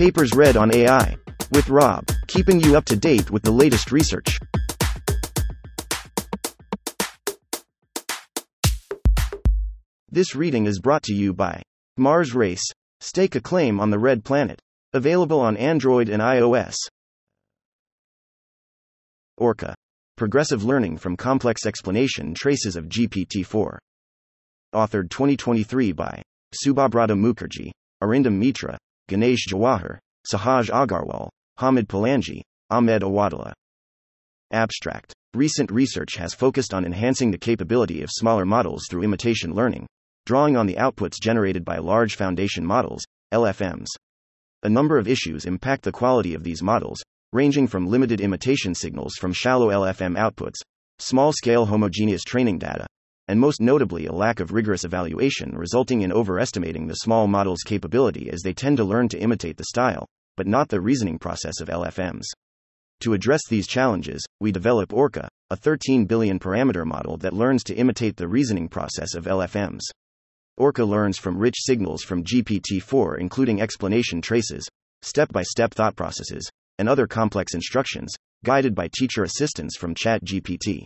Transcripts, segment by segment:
Papers read on AI. With Rob, keeping you up to date with the latest research. This reading is brought to you by Mars Race. Stake a claim on the red planet. Available on Android and iOS. Orca. Progressive learning from complex explanation traces of GPT 4. Authored 2023 by Subhabrata Mukherjee, Arindam Mitra, Ganesh Jawahar, Sahaj Agarwal, Hamid Palangi, Ahmed Awadallah. Abstract. Recent research has focused on enhancing the capability of smaller models through imitation learning, drawing on the outputs generated by large foundation models, LFMs. A number of issues impact the quality of these models, ranging from limited imitation signals from shallow LFM outputs, small scale homogeneous training data, and most notably a lack of rigorous evaluation resulting in overestimating the small model's capability as they tend to learn to imitate the style, but not the reasoning process of LFMs. To address these challenges, we develop Orca, a 13 billion parameter model that learns to imitate the reasoning process of LFMs. Orca learns from rich signals from GPT 4, including explanation traces, step by step thought processes, and other complex instructions, guided by teacher assistance from ChatGPT.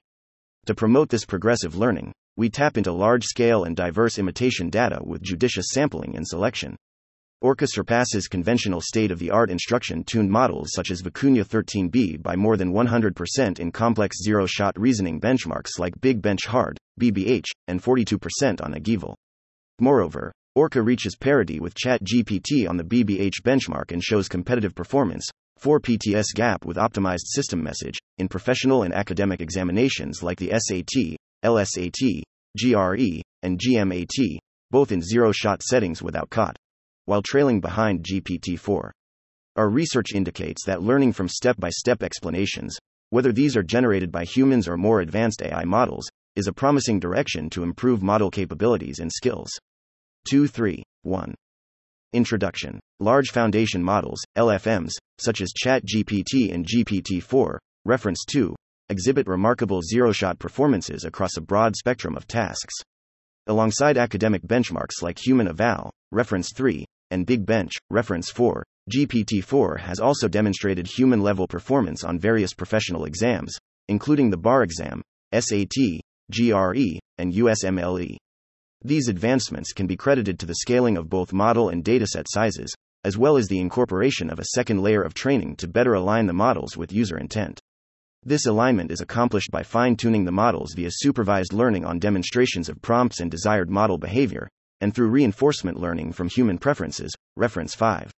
To promote this progressive learning, we tap into large scale and diverse imitation data with judicious sampling and selection. Orca surpasses conventional state of the art instruction tuned models such as Vicuña 13b by more than 100% in complex zero shot reasoning benchmarks like Big Bench Hard, BBH, and 42% on AGIEval. Moreover, Orca reaches parity with ChatGPT on the BBH benchmark and shows competitive performance, 4 PTS gap with optimized system message, in professional and academic examinations like the SAT, LSAT, GRE, and GMAT, both in zero shot settings without COT, while trailing behind GPT 4. Our research indicates that learning from step by step explanations, whether these are generated by humans or more advanced AI models, is a promising direction to improve model capabilities and skills. 2 3 1. Introduction Large foundation models, LFMs, such as ChatGPT and GPT 4, reference 2, exhibit remarkable zero shot performances across a broad spectrum of tasks. Alongside academic benchmarks like Human Eval, reference 3, and Big Bench, reference 4, GPT 4 has also demonstrated human level performance on various professional exams, including the bar exam, SAT, GRE, and USMLE. These advancements can be credited to the scaling of both model and dataset sizes, as well as the incorporation of a second layer of training to better align the models with user intent. This alignment is accomplished by fine tuning the models via supervised learning on demonstrations of prompts and desired model behavior, and through reinforcement learning from human preferences. Reference 5.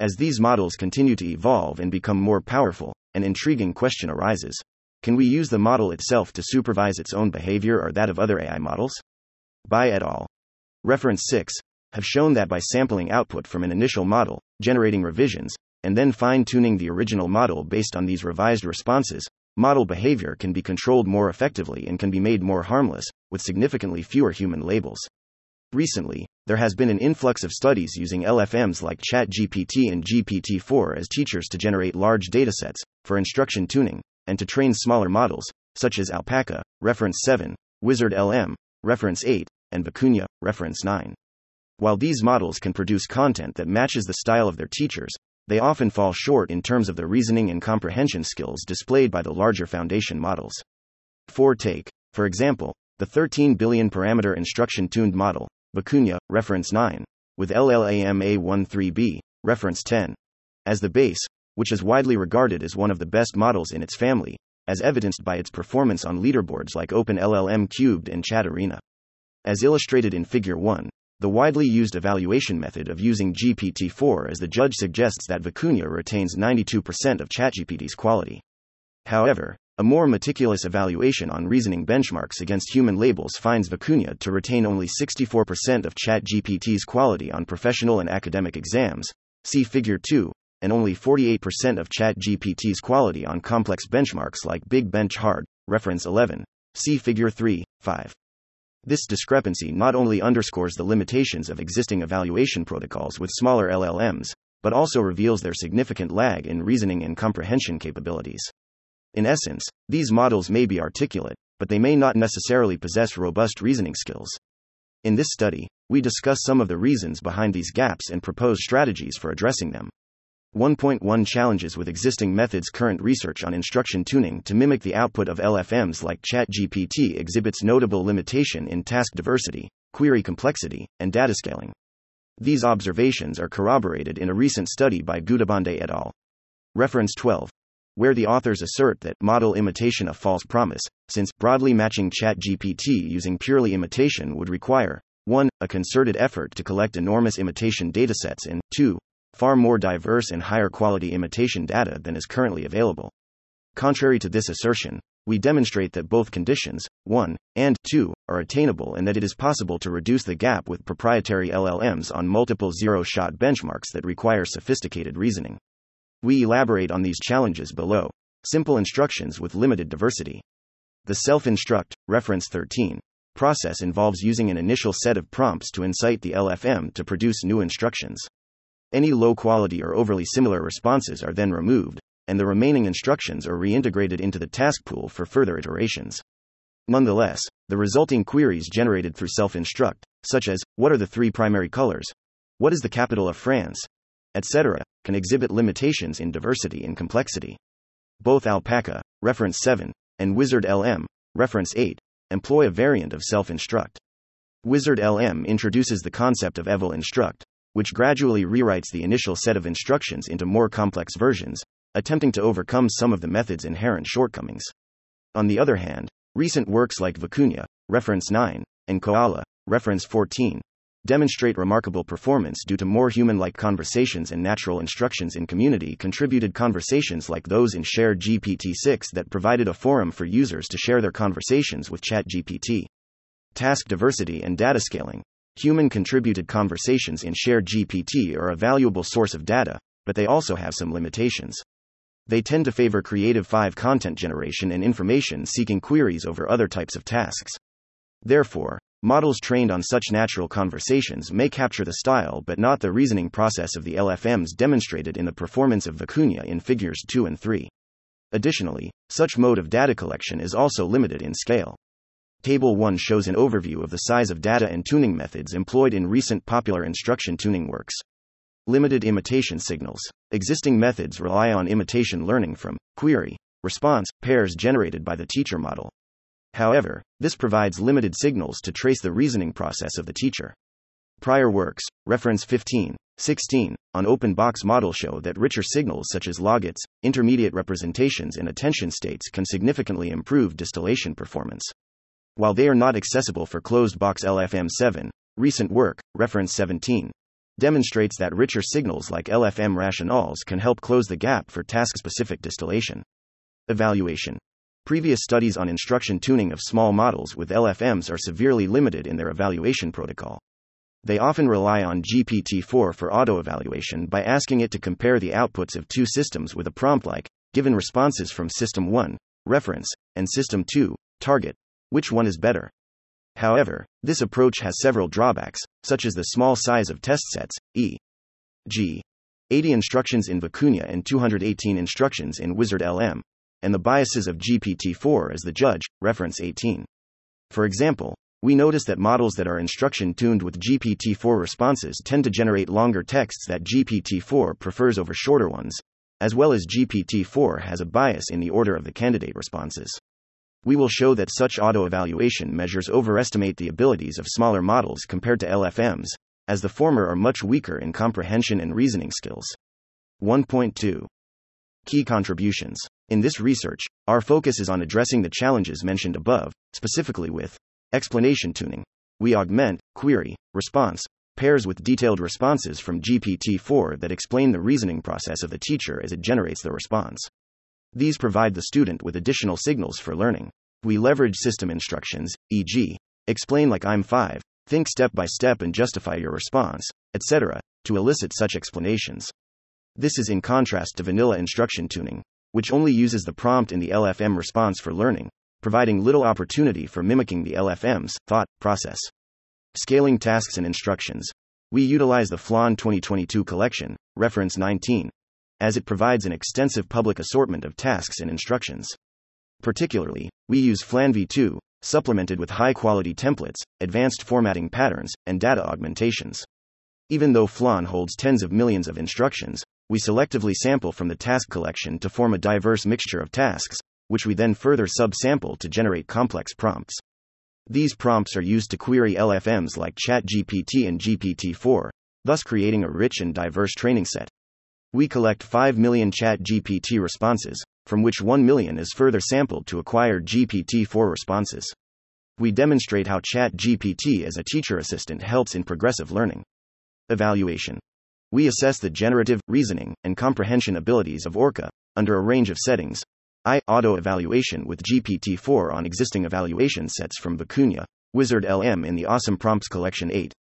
As these models continue to evolve and become more powerful, an intriguing question arises Can we use the model itself to supervise its own behavior or that of other AI models? Bai et al. Reference 6 have shown that by sampling output from an initial model, generating revisions, and then fine tuning the original model based on these revised responses, model behavior can be controlled more effectively and can be made more harmless, with significantly fewer human labels. Recently, there has been an influx of studies using LFMs like ChatGPT and GPT 4 as teachers to generate large datasets, for instruction tuning, and to train smaller models, such as Alpaca, reference 7, Wizard LM, reference 8, and Vicuña, reference 9. While these models can produce content that matches the style of their teachers, they often fall short in terms of the reasoning and comprehension skills displayed by the larger foundation models. For take, for example, the 13 billion parameter instruction tuned model, Vicuña, reference 9, with LLAMA13B, reference 10, as the base, which is widely regarded as one of the best models in its family, as evidenced by its performance on leaderboards like OpenLLM Cubed and Chat Arena. As illustrated in Figure 1, the widely used evaluation method of using GPT 4 as the judge suggests that Vicuña retains 92% of ChatGPT's quality. However, a more meticulous evaluation on reasoning benchmarks against human labels finds Vicuña to retain only 64% of ChatGPT's quality on professional and academic exams, see Figure 2, and only 48% of ChatGPT's quality on complex benchmarks like Big Bench Hard, reference 11, see Figure 3, 5. This discrepancy not only underscores the limitations of existing evaluation protocols with smaller LLMs, but also reveals their significant lag in reasoning and comprehension capabilities. In essence, these models may be articulate, but they may not necessarily possess robust reasoning skills. In this study, we discuss some of the reasons behind these gaps and propose strategies for addressing them. 1.1 Challenges with existing methods Current research on instruction tuning to mimic the output of LFMs like ChatGPT exhibits notable limitation in task diversity, query complexity, and data scaling. These observations are corroborated in a recent study by Gudibande et al. Reference 12 where the authors assert that model imitation a false promise, since broadly matching ChatGPT using purely imitation would require 1. a concerted effort to collect enormous imitation datasets and 2. Far more diverse and higher quality imitation data than is currently available. Contrary to this assertion, we demonstrate that both conditions, 1 and 2, are attainable and that it is possible to reduce the gap with proprietary LLMs on multiple zero shot benchmarks that require sophisticated reasoning. We elaborate on these challenges below. Simple instructions with limited diversity. The self instruct, reference 13, process involves using an initial set of prompts to incite the LFM to produce new instructions. Any low quality or overly similar responses are then removed, and the remaining instructions are reintegrated into the task pool for further iterations. Nonetheless, the resulting queries generated through self instruct, such as, What are the three primary colors? What is the capital of France? etc., can exhibit limitations in diversity and complexity. Both Alpaca, reference 7, and Wizard LM, reference 8, employ a variant of self instruct. Wizard LM introduces the concept of Evol-Instruct, which gradually rewrites the initial set of instructions into more complex versions, attempting to overcome some of the method's inherent shortcomings. On the other hand, recent works like Vicuña, reference 9, and Koala, reference 14, demonstrate remarkable performance due to more human like conversations and natural instructions in community contributed conversations like those in ShareGPT 6 that provided a forum for users to share their conversations with ChatGPT. Task diversity and data scaling. Human contributed conversations in ShareGPT are a valuable source of data, but they also have some limitations. They tend to favor Creative 5 content generation and information seeking queries over other types of tasks. Therefore, Models trained on such natural conversations may capture the style but not the reasoning process of the LFMs demonstrated in the performance of Vicuña in figures 2 and 3. Additionally, such mode of data collection is also limited in scale. Table 1 shows an overview of the size of data and tuning methods employed in recent popular instruction tuning works. Limited imitation signals. Existing methods rely on imitation learning from query, response, pairs generated by the teacher model. However, this provides limited signals to trace the reasoning process of the teacher. Prior works, reference 15, 16, on open box model show that richer signals such as logits, intermediate representations, and attention states can significantly improve distillation performance. While they are not accessible for closed box LFM 7, recent work, reference 17, demonstrates that richer signals like LFM rationals can help close the gap for task specific distillation. Evaluation Previous studies on instruction tuning of small models with LFMs are severely limited in their evaluation protocol. They often rely on GPT 4 for auto evaluation by asking it to compare the outputs of two systems with a prompt like, given responses from System 1, reference, and System 2, target, which one is better? However, this approach has several drawbacks, such as the small size of test sets, e.g., 80 instructions in Vicuña and 218 instructions in Wizard LM, and the biases of GPT 4 as the judge, reference 18. For example, we notice that models that are instruction tuned with GPT 4 responses tend to generate longer texts that GPT 4 prefers over shorter ones, as well as GPT 4 has a bias in the order of the candidate responses. We will show that such auto evaluation measures overestimate the abilities of smaller models compared to LFMs, as the former are much weaker in comprehension and reasoning skills. 1.2 Key contributions. In this research, our focus is on addressing the challenges mentioned above, specifically with explanation tuning. We augment, query, response, pairs with detailed responses from GPT 4 that explain the reasoning process of the teacher as it generates the response. These provide the student with additional signals for learning. We leverage system instructions, e.g., explain like I'm 5, think step by step and justify your response, etc., to elicit such explanations. This is in contrast to vanilla instruction tuning, which only uses the prompt in the LFM response for learning, providing little opportunity for mimicking the LFM's thought process. Scaling tasks and instructions. We utilize the FLAN 2022 collection, reference 19, as it provides an extensive public assortment of tasks and instructions. Particularly, we use FLAN v2, supplemented with high quality templates, advanced formatting patterns, and data augmentations. Even though FLAN holds tens of millions of instructions, we selectively sample from the task collection to form a diverse mixture of tasks, which we then further subsample to generate complex prompts. These prompts are used to query LFMs like ChatGPT and GPT-4, thus creating a rich and diverse training set. We collect 5 million ChatGPT responses, from which 1 million is further sampled to acquire GPT-4 responses. We demonstrate how ChatGPT as a teacher assistant helps in progressive learning. Evaluation. We assess the generative, reasoning, and comprehension abilities of Orca under a range of settings. I. Auto evaluation with GPT 4 on existing evaluation sets from Vicuña, Wizard LM in the Awesome Prompts Collection 8.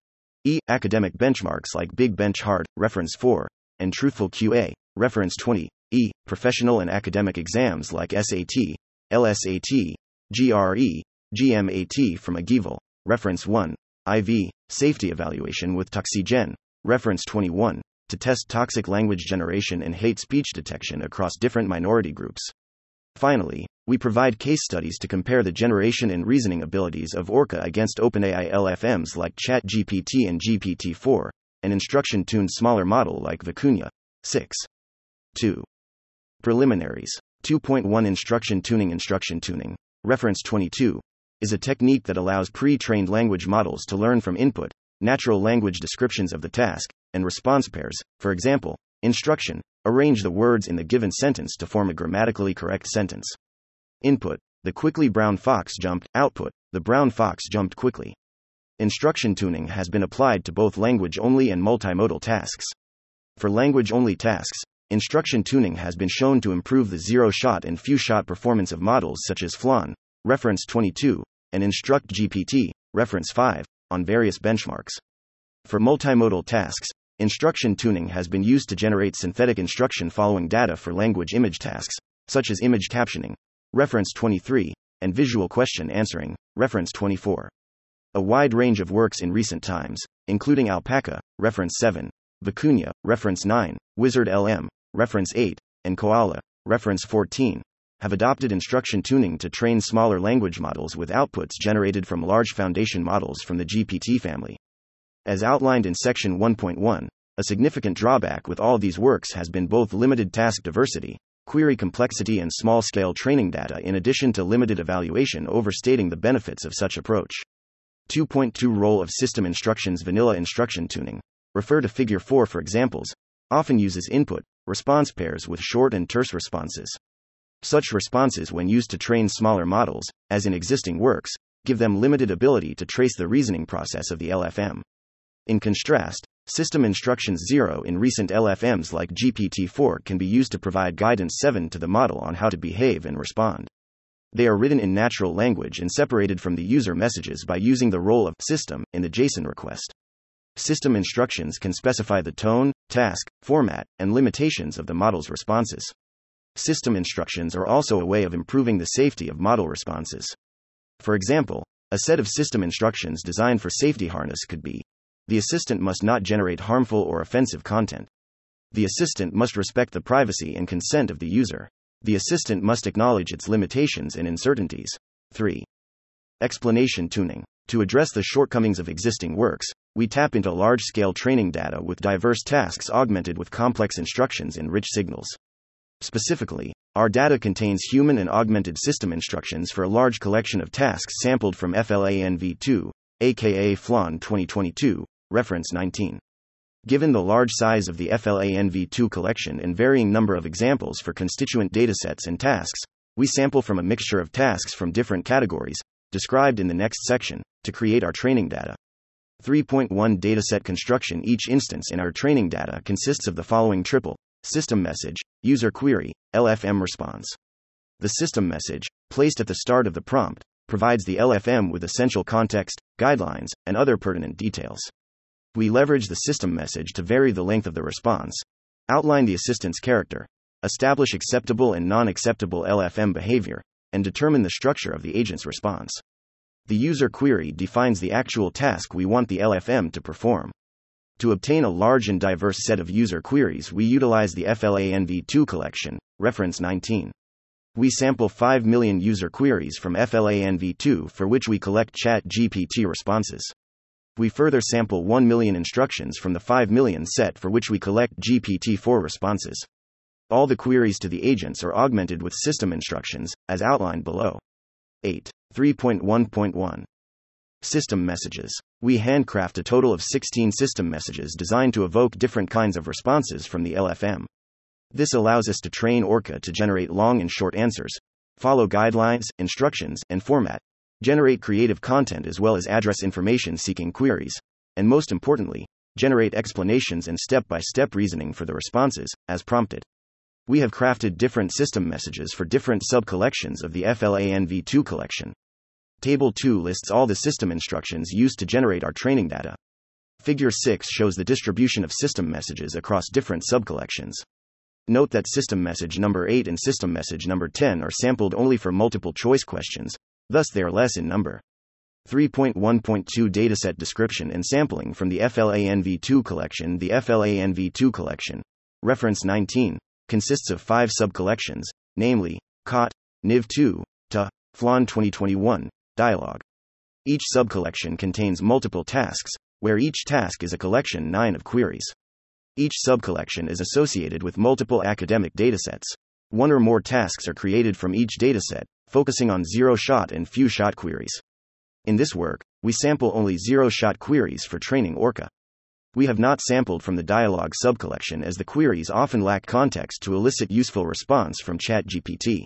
E. Academic benchmarks like Big Bench Hard, Reference 4, and Truthful QA, Reference 20. E. Professional and academic exams like SAT, LSAT, GRE, GMAT from AGIEval, Reference 1. IV. Safety evaluation with Toxigen, Reference 21, to test toxic language generation and hate speech detection across different minority groups. Finally, we provide case studies to compare the generation and reasoning abilities of Orca against OpenAI LFMs like ChatGPT and GPT-4, an instruction-tuned smaller model like Vicuña. 6. 2. Preliminaries. 2.1 Instruction tuning Instruction tuning, reference 22, is a technique that allows pre-trained language models to learn from input, natural language descriptions of the task, and response pairs, for example, instruction, arrange the words in the given sentence to form a grammatically correct sentence. Input, the quickly brown fox jumped, output, the brown fox jumped quickly. Instruction tuning has been applied to both language only and multimodal tasks. For language only tasks, instruction tuning has been shown to improve the zero shot and few shot performance of models such as FLAN, reference 22, and Instruct GPT, reference 5, on various benchmarks. For multimodal tasks, instruction tuning has been used to generate synthetic instruction following data for language image tasks, such as image captioning, reference 23, and visual question answering, reference 24. A wide range of works in recent times, including Alpaca, reference 7, Vicuña, reference 9, Wizard LM, reference 8, and Koala, reference 14, have adopted instruction tuning to train smaller language models with outputs generated from large foundation models from the GPT family. As outlined in section 1.1, a significant drawback with all these works has been both limited task diversity, query complexity, and small scale training data, in addition to limited evaluation, overstating the benefits of such approach. 2.2 Role of System Instructions Vanilla Instruction Tuning. Refer to Figure 4 for examples. Often uses input, response pairs with short and terse responses. Such responses, when used to train smaller models, as in existing works, give them limited ability to trace the reasoning process of the LFM. In contrast, System Instructions 0 in recent LFMs like GPT 4 can be used to provide guidance 7 to the model on how to behave and respond. They are written in natural language and separated from the user messages by using the role of system in the JSON request. System instructions can specify the tone, task, format, and limitations of the model's responses. System instructions are also a way of improving the safety of model responses. For example, a set of system instructions designed for safety harness could be The assistant must not generate harmful or offensive content. The assistant must respect the privacy and consent of the user. The assistant must acknowledge its limitations and uncertainties. 3. Explanation tuning. To address the shortcomings of existing works, we tap into large scale training data with diverse tasks augmented with complex instructions and rich signals. Specifically, our data contains human and augmented system instructions for a large collection of tasks sampled from FLANV2, aka FLAN 2022, reference 19. Given the large size of the FLANV2 collection and varying number of examples for constituent datasets and tasks, we sample from a mixture of tasks from different categories, described in the next section, to create our training data. 3.1 Dataset construction Each instance in our training data consists of the following triple system message, user query, LFM response. The system message, placed at the start of the prompt, provides the LFM with essential context, guidelines, and other pertinent details. We leverage the system message to vary the length of the response, outline the assistant's character, establish acceptable and non acceptable LFM behavior, and determine the structure of the agent's response. The user query defines the actual task we want the LFM to perform. To obtain a large and diverse set of user queries, we utilize the FLANV2 collection, reference 19. We sample 5 million user queries from FLANV2 for which we collect ChatGPT responses. We further sample 1 million instructions from the 5 million set for which we collect GPT 4 responses. All the queries to the agents are augmented with system instructions, as outlined below. 8. 3.1.1 System messages. We handcraft a total of 16 system messages designed to evoke different kinds of responses from the LFM. This allows us to train Orca to generate long and short answers, follow guidelines, instructions, and format, generate creative content as well as address information seeking queries, and most importantly, generate explanations and step by step reasoning for the responses, as prompted. We have crafted different system messages for different sub collections of the FLANV2 collection. Table 2 lists all the system instructions used to generate our training data. Figure 6 shows the distribution of system messages across different subcollections. Note that system message number 8 and system message number 10 are sampled only for multiple choice questions, thus, they are less in number. 3.1.2 Dataset description and sampling from the FLANV2 collection. The FLANV2 collection, reference 19, consists of five subcollections, namely COT, NIV2, TA, FLAN 2021, Dialogue. Each subcollection contains multiple tasks, where each task is a collection 9 of queries. Each subcollection is associated with multiple academic datasets. One or more tasks are created from each dataset, focusing on zero shot and few shot queries. In this work, we sample only zero shot queries for training Orca. We have not sampled from the dialogue subcollection as the queries often lack context to elicit useful response from ChatGPT.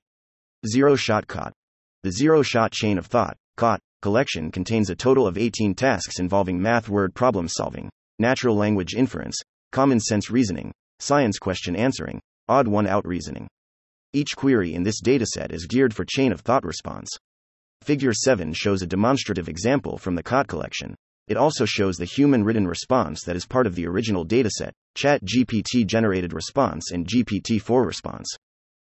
Zero Shot COT. The Zero Shot Chain of Thought COT, collection contains a total of 18 tasks involving math word problem solving, natural language inference, common sense reasoning, science question answering, odd one out reasoning. Each query in this dataset is geared for chain of thought response. Figure 7 shows a demonstrative example from the COT collection. It also shows the human written response that is part of the original dataset, Chat GPT generated response and GPT 4 response.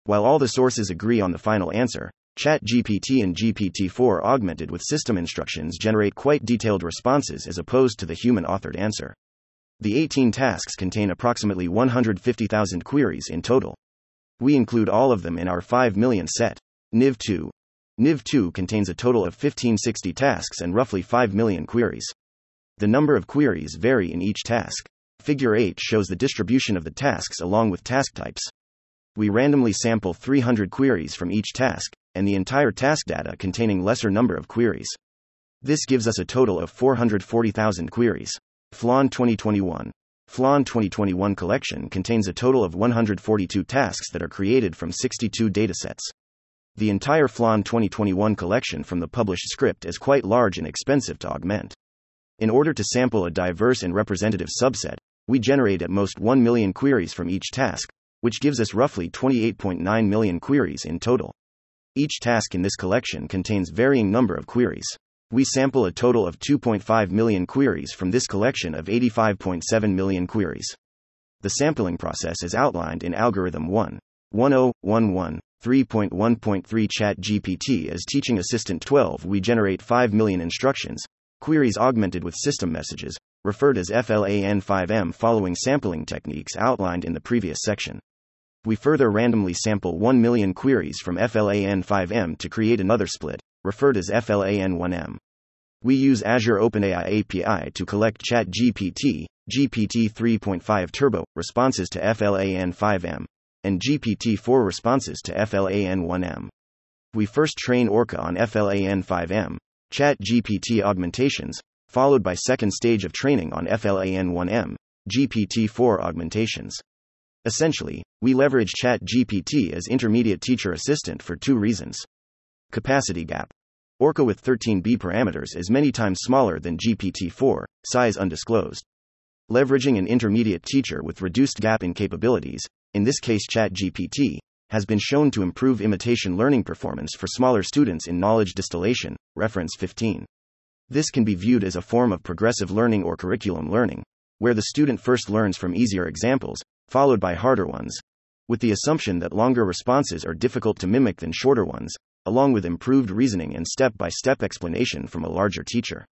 While all the sources agree on the final answer, Chat GPT and GPT 4 augmented with system instructions generate quite detailed responses as opposed to the human authored answer. The 18 tasks contain approximately 150,000 queries in total. We include all of them in our 5 million set. NIV2. NIV2 contains a total of 1560 tasks and roughly 5 million queries. The number of queries vary in each task. Figure 8 shows the distribution of the tasks along with task types. We randomly sample 300 queries from each task, and the entire task data containing lesser number of queries. This gives us a total of 440,000 queries. FLAN 2021. FLAN 2021 collection contains a total of 142 tasks that are created from 62 datasets. The entire FLAN 2021 collection from the published script is quite large and expensive to augment. In order to sample a diverse and representative subset, we generate at most 1 million queries from each task, which gives us roughly 28.9 million queries in total. Each task in this collection contains varying number of queries. We sample a total of 2.5 million queries from this collection of 85.7 million queries. The sampling process is outlined in Algorithm 1. 1011 3.1.3 Chat GPT as Teaching Assistant 12. We generate 5 million instructions, queries augmented with system messages, referred as FLAN5M following sampling techniques outlined in the previous section. We further randomly sample 1 million queries from FLAN5M to create another split, referred as FLAN1M. We use Azure OpenAI API to collect ChatGPT, GPT 3.5 Turbo responses to FLAN5M, and GPT 4 responses to FLAN1M. We first train Orca on FLAN5M, ChatGPT augmentations, followed by second stage of training on FLAN1M, GPT-4 augmentations. Essentially, we leverage ChatGPT as intermediate teacher assistant for two reasons. Capacity gap. Orca with 13B parameters is many times smaller than GPT-4, size undisclosed. Leveraging an intermediate teacher with reduced gap in capabilities, in this case ChatGPT, has been shown to improve imitation learning performance for smaller students in knowledge distillation, reference 15. This can be viewed as a form of progressive learning or curriculum learning, where the student first learns from easier examples, followed by harder ones, with the assumption that longer responses are difficult to mimic than shorter ones, along with improved reasoning and step by step explanation from a larger teacher.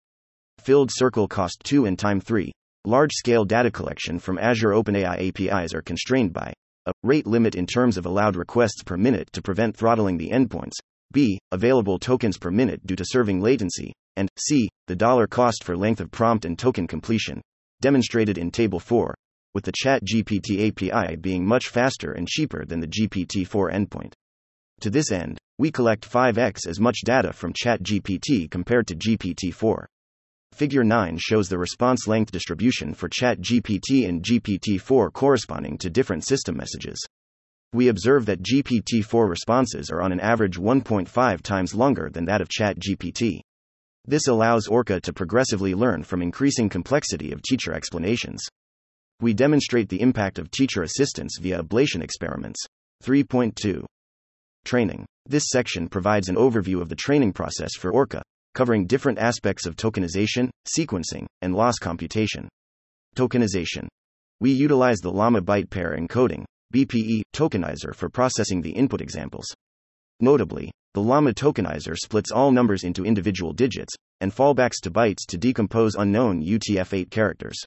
Filled circle cost 2 and time 3. Large scale data collection from Azure OpenAI APIs are constrained by a rate limit in terms of allowed requests per minute to prevent throttling the endpoints, b. available tokens per minute due to serving latency, and c. the dollar cost for length of prompt and token completion, demonstrated in Table 4, with the ChatGPT API being much faster and cheaper than the GPT 4 endpoint. To this end, we collect 5x as much data from ChatGPT compared to GPT 4. Figure 9 shows the response length distribution for ChatGPT and GPT 4 corresponding to different system messages. We observe that GPT 4 responses are on an average 1.5 times longer than that of ChatGPT. This allows Orca to progressively learn from increasing complexity of teacher explanations. We demonstrate the impact of teacher assistance via ablation experiments. 3.2 Training. This section provides an overview of the training process for Orca, covering different aspects of tokenization, sequencing, and loss computation. Tokenization. We utilize the Llama byte pair encoding BPE tokenizer for processing the input examples. Notably, the Llama tokenizer splits all numbers into individual digits and fallbacks to bytes to decompose unknown UTF-8 characters.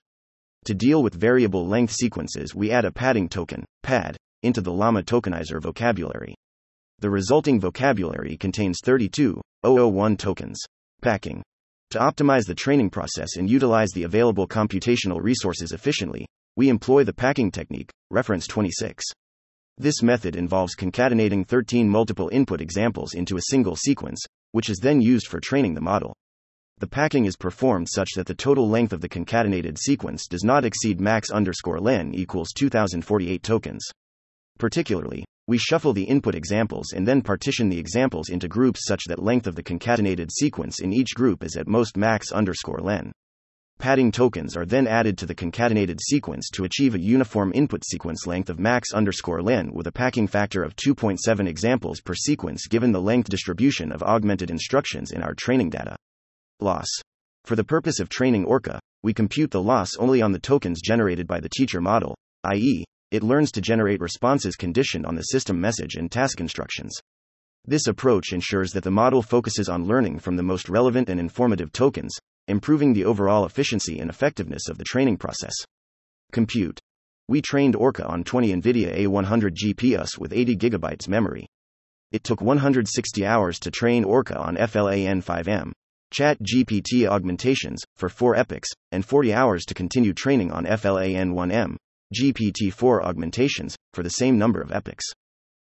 To deal with variable length sequences, we add a padding token, PAD, into the Llama tokenizer vocabulary. The resulting vocabulary contains 32,001 tokens. Packing. To optimize the training process and utilize the available computational resources efficiently, we employ the packing technique, reference 26. This method involves concatenating 13 multiple input examples into a single sequence, which is then used for training the model. The packing is performed such that the total length of the concatenated sequence does not exceed max underscore len equals 2048 tokens. Particularly, we shuffle the input examples and then partition the examples into groups such that length of the concatenated sequence in each group is at most max underscore len. Padding tokens are then added to the concatenated sequence to achieve a uniform input sequence length of max underscore len with a packing factor of 2.7 examples per sequence given the length distribution of augmented instructions in our training data. Loss. For the purpose of training Orca, we compute the loss only on the tokens generated by the teacher model, i.e., it learns to generate responses conditioned on the system message and task instructions. This approach ensures that the model focuses on learning from the most relevant and informative tokens, improving the overall efficiency and effectiveness of the training process. Compute. We trained Orca on 20 NVIDIA A100 GPUs with 80 GB memory. It took 160 hours to train Orca on FLAN5M, Chat GPT augmentations, for 4 epochs, and 40 hours to continue training on FLAN1M, GPT 4 augmentations, for the same number of epochs.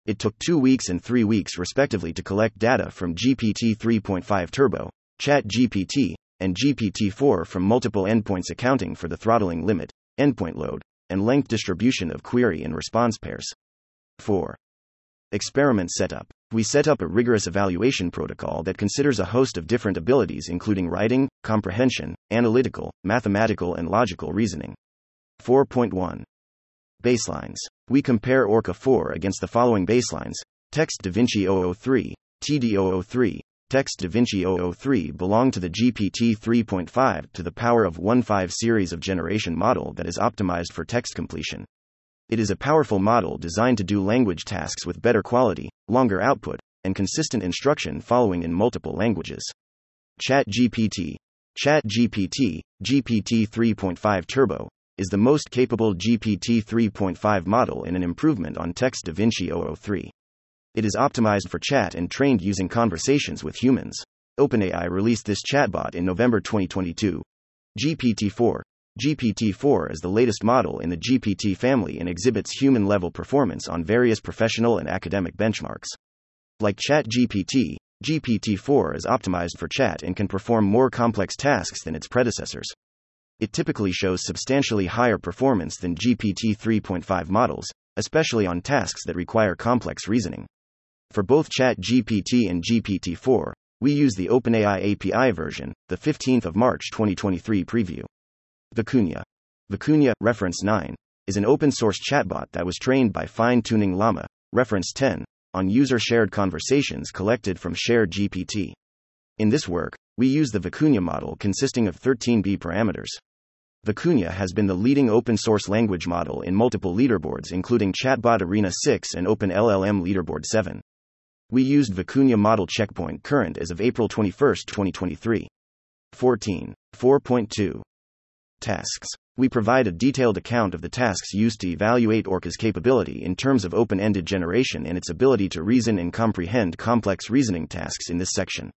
It took 2 weeks and 3 weeks respectively to collect data from GPT 3.5 Turbo, Chat GPT, and GPT 4 from multiple endpoints accounting for the throttling limit, endpoint load, and length distribution of query and response pairs. 4. Experiment setup. We set up a rigorous evaluation protocol that considers a host of different abilities, including writing, comprehension, analytical, mathematical, and logical reasoning. 4.1 Baselines. We compare Orca 4 against the following baselines Text DaVinci 003, TD 003, Text DaVinci 003 belong to the GPT 3.5 to the power of 1.5 series of generation model that is optimized for text completion. It is a powerful model designed to do language tasks with better quality, longer output, and consistent instruction following in multiple languages. ChatGPT. ChatGPT, GPT 3.5 Turbo, is the most capable GPT 3.5 model in an improvement on Text DaVinci 003. It is optimized for chat and trained using conversations with humans. OpenAI released this chatbot in November 2022. GPT 4, GPT 4 is the latest model in the GPT family and exhibits human level performance on various professional and academic benchmarks. Like ChatGPT, GPT 4 is optimized for chat and can perform more complex tasks than its predecessors. It typically shows substantially higher performance than GPT 3.5 models, especially on tasks that require complex reasoning. For both ChatGPT and GPT 4, we use the OpenAI API version, the 15th of March 2023 preview. Vicuña. Vicuña, reference 9, is an open source chatbot that was trained by fine tuning Llama, reference 10, on user shared conversations collected from ShareGPT. In this work, we use the Vicuña model consisting of 13B parameters. Vicuña has been the leading open source language model in multiple leaderboards, including Chatbot Arena 6 and OpenLLM Leaderboard 7. We used Vicuña model checkpoint current as of April 21, 2023. 14. 4.2 tasks. We provide a detailed account of the tasks used to evaluate Orca's capability in terms of open ended generation and its ability to reason and comprehend complex reasoning tasks in this section.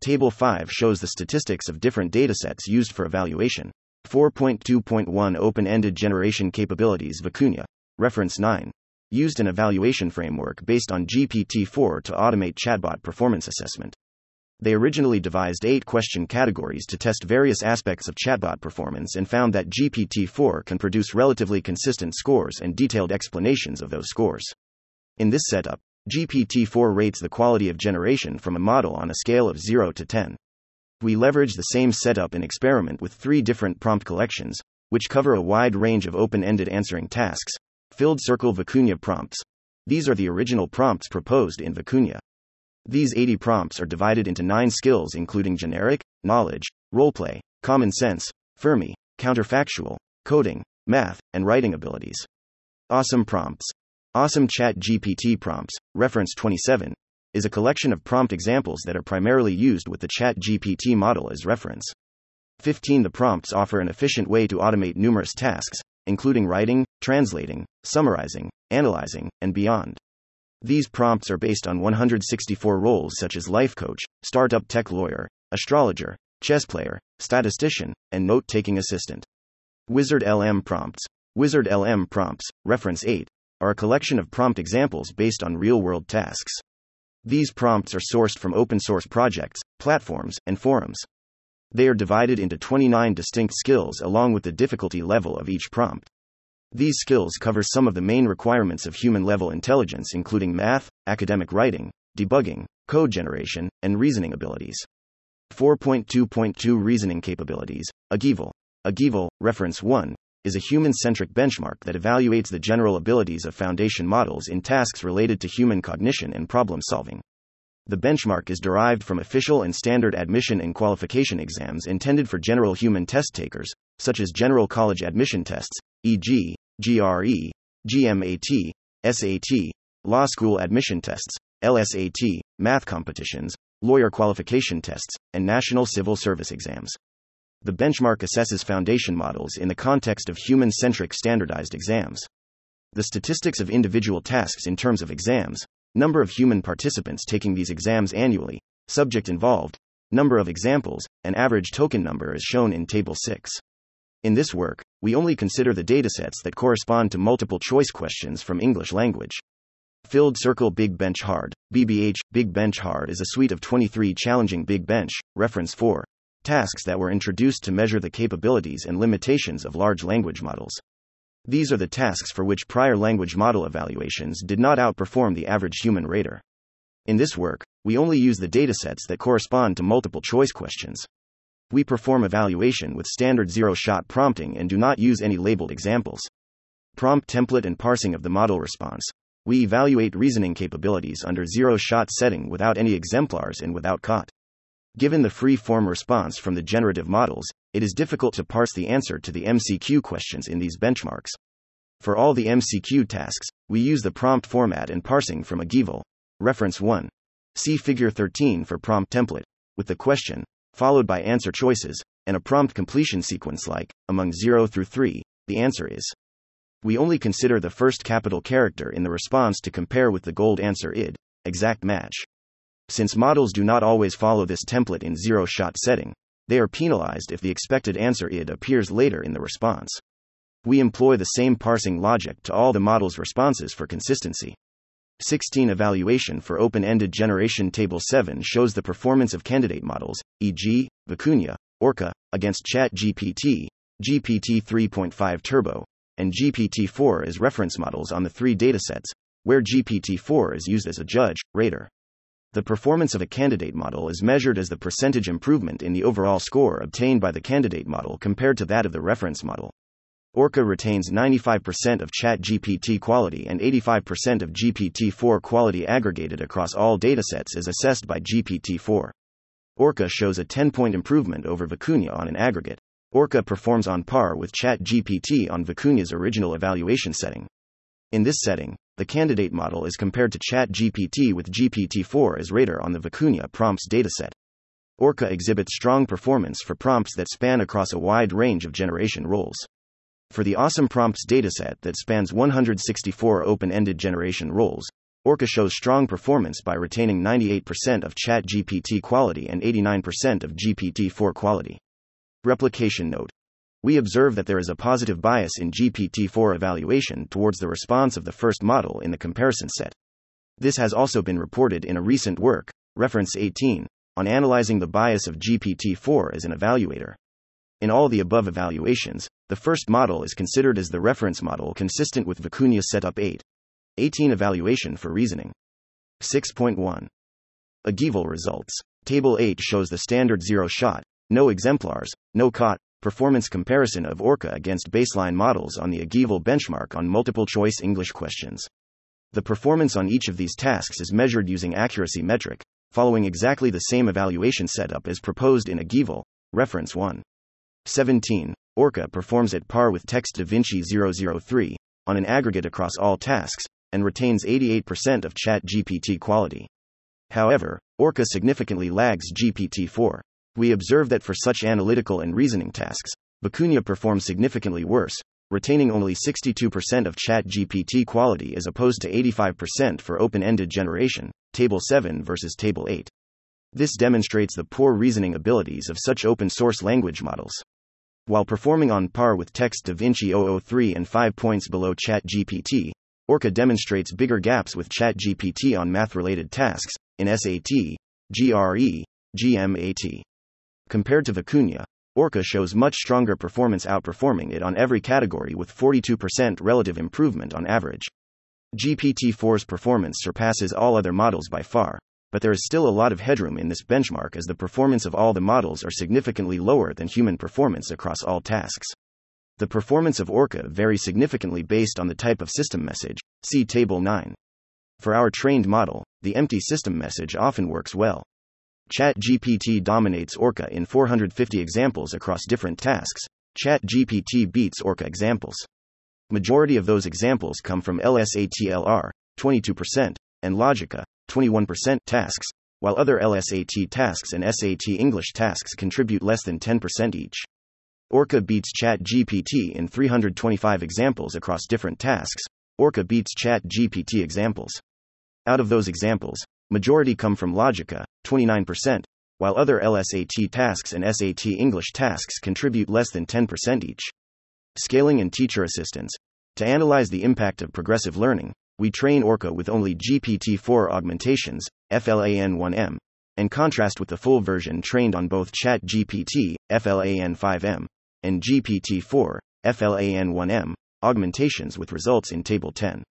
Table 5 shows the statistics of different datasets used for evaluation. 4.2.1 Open ended generation capabilities Vicuña. Reference 9. Used an evaluation framework based on GPT 4 to automate chatbot performance assessment. They originally devised eight question categories to test various aspects of chatbot performance and found that GPT 4 can produce relatively consistent scores and detailed explanations of those scores. In this setup, GPT 4 rates the quality of generation from a model on a scale of 0 to 10. We leverage the same setup and experiment with three different prompt collections, which cover a wide range of open ended answering tasks. Filled circle Vicuña prompts. These are the original prompts proposed in Vicuña. These 80 prompts are divided into nine skills, including generic, knowledge, roleplay, common sense, Fermi, counterfactual, coding, math, and writing abilities. Awesome prompts. Awesome Chat GPT prompts, reference 27, is a collection of prompt examples that are primarily used with the Chat GPT model as reference. 15 The prompts offer an efficient way to automate numerous tasks, including writing, translating, summarizing, analyzing, and beyond. These prompts are based on 164 roles such as life coach, startup tech lawyer, astrologer, chess player, statistician, and note taking assistant. Wizard LM prompts. Wizard LM prompts, reference 8, are a collection of prompt examples based on real world tasks. These prompts are sourced from open source projects, platforms, and forums. They are divided into 29 distinct skills along with the difficulty level of each prompt. These skills cover some of the main requirements of human level intelligence, including math, academic writing, debugging, code generation, and reasoning abilities. 4.2.2 Reasoning capabilities. AGIEval. AGIEval, reference 1, is a human centric benchmark that evaluates the general abilities of foundation models in tasks related to human cognition and problem solving. The benchmark is derived from official and standard admission and qualification exams intended for general human test takers, such as general college admission tests, e.g., GRE, GMAT, SAT, law school admission tests, LSAT, math competitions, lawyer qualification tests, and national civil service exams. The benchmark assesses foundation models in the context of human centric standardized exams. The statistics of individual tasks in terms of exams, number of human participants taking these exams annually, subject involved, number of examples, and average token number is shown in Table 6. In this work, we only consider the datasets that correspond to multiple choice questions from English language. Filled Circle Big Bench Hard, BBH, Big Bench Hard is a suite of 23 challenging Big Bench, reference 4, tasks that were introduced to measure the capabilities and limitations of large language models. These are the tasks for which prior language model evaluations did not outperform the average human rater. In this work, we only use the datasets that correspond to multiple choice questions. We perform evaluation with standard zero shot prompting and do not use any labeled examples. Prompt template and parsing of the model response. We evaluate reasoning capabilities under zero shot setting without any exemplars and without COT. Given the free form response from the generative models, it is difficult to parse the answer to the MCQ questions in these benchmarks. For all the MCQ tasks, we use the prompt format and parsing from a AGIEval. Reference 1. See Figure 13 for prompt template, with the question, followed by answer choices, and a prompt completion sequence like, among 0 through 3, the answer is. We only consider the first capital character in the response to compare with the gold answer id, exact match. Since models do not always follow this template in zero shot setting, they are penalized if the expected answer id appears later in the response. We employ the same parsing logic to all the model's responses for consistency. 16 Evaluation for Open Ended Generation Table 7 shows the performance of candidate models, e.g., Vicuña, Orca, against ChatGPT, GPT 3.5 Turbo, and GPT 4 as reference models on the three datasets, where GPT 4 is used as a judge, rater. The performance of a candidate model is measured as the percentage improvement in the overall score obtained by the candidate model compared to that of the reference model. Orca retains 95% of ChatGPT quality and 85% of GPT-4 quality aggregated across all datasets as assessed by GPT-4. Orca shows a 10-point improvement over Vicuña on an aggregate. Orca performs on par with ChatGPT on Vicuña's original evaluation setting. In this setting, the candidate model is compared to ChatGPT with GPT-4 as rater on the Vicuña prompts dataset. Orca exhibits strong performance for prompts that span across a wide range of generation roles. For the Awesome Prompts dataset that spans 164 open ended generation roles, Orca shows strong performance by retaining 98% of ChatGPT quality and 89% of GPT 4 quality. Replication note. We observe that there is a positive bias in GPT 4 evaluation towards the response of the first model in the comparison set. This has also been reported in a recent work, reference 18, on analyzing the bias of GPT 4 as an evaluator. In all the above evaluations, the first model is considered as the reference model consistent with Vicuña Setup 8. 18 Evaluation for reasoning. 6.1. AGIEval results. Table 8 shows the standard zero shot, no exemplars, no COT, performance comparison of ORCA against baseline models on the AGIEval benchmark on multiple choice English questions. The performance on each of these tasks is measured using accuracy metric, following exactly the same evaluation setup as proposed in AGIEval, reference 1. 17. Orca performs at par with Text DaVinci 003 on an aggregate across all tasks and retains 88% of ChatGPT quality. However, Orca significantly lags GPT 4. We observe that for such analytical and reasoning tasks, Vicuña performs significantly worse, retaining only 62% of ChatGPT quality as opposed to 85% for open ended generation, Table 7 versus Table 8. This demonstrates the poor reasoning abilities of such open source language models. While performing on par with Text DaVinci 003 and 5 points below ChatGPT, Orca demonstrates bigger gaps with ChatGPT on math related tasks, in SAT, GRE, GMAT. Compared to Vicuña, Orca shows much stronger performance, outperforming it on every category with 42% relative improvement on average. GPT 4's performance surpasses all other models by far, but there is still a lot of headroom in this benchmark as the performance of all the models are significantly lower than human performance across all tasks. The performance of Orca varies significantly based on the type of system message, see Table 9. For our trained model, the empty system message often works well. ChatGPT dominates Orca in 450 examples across different tasks. ChatGPT beats Orca examples. Majority of those examples come from LSATLR, 22%, and LogiQA, 21% tasks, while other LSAT tasks and SAT English tasks contribute less than 10% each. Orca beats ChatGPT in 325 examples across different tasks. Orca beats ChatGPT examples. Out of those examples, majority come from LogiQA, 29%, while other LSAT tasks and SAT English tasks contribute less than 10% each. Scaling and teacher assistance. To analyze the impact of progressive learning, we train Orca with only GPT 4 augmentations, FLAN 1M, and contrast with the full version trained on both ChatGPT, FLAN 5M, and GPT 4, FLAN 1M, augmentations with results in Table 10.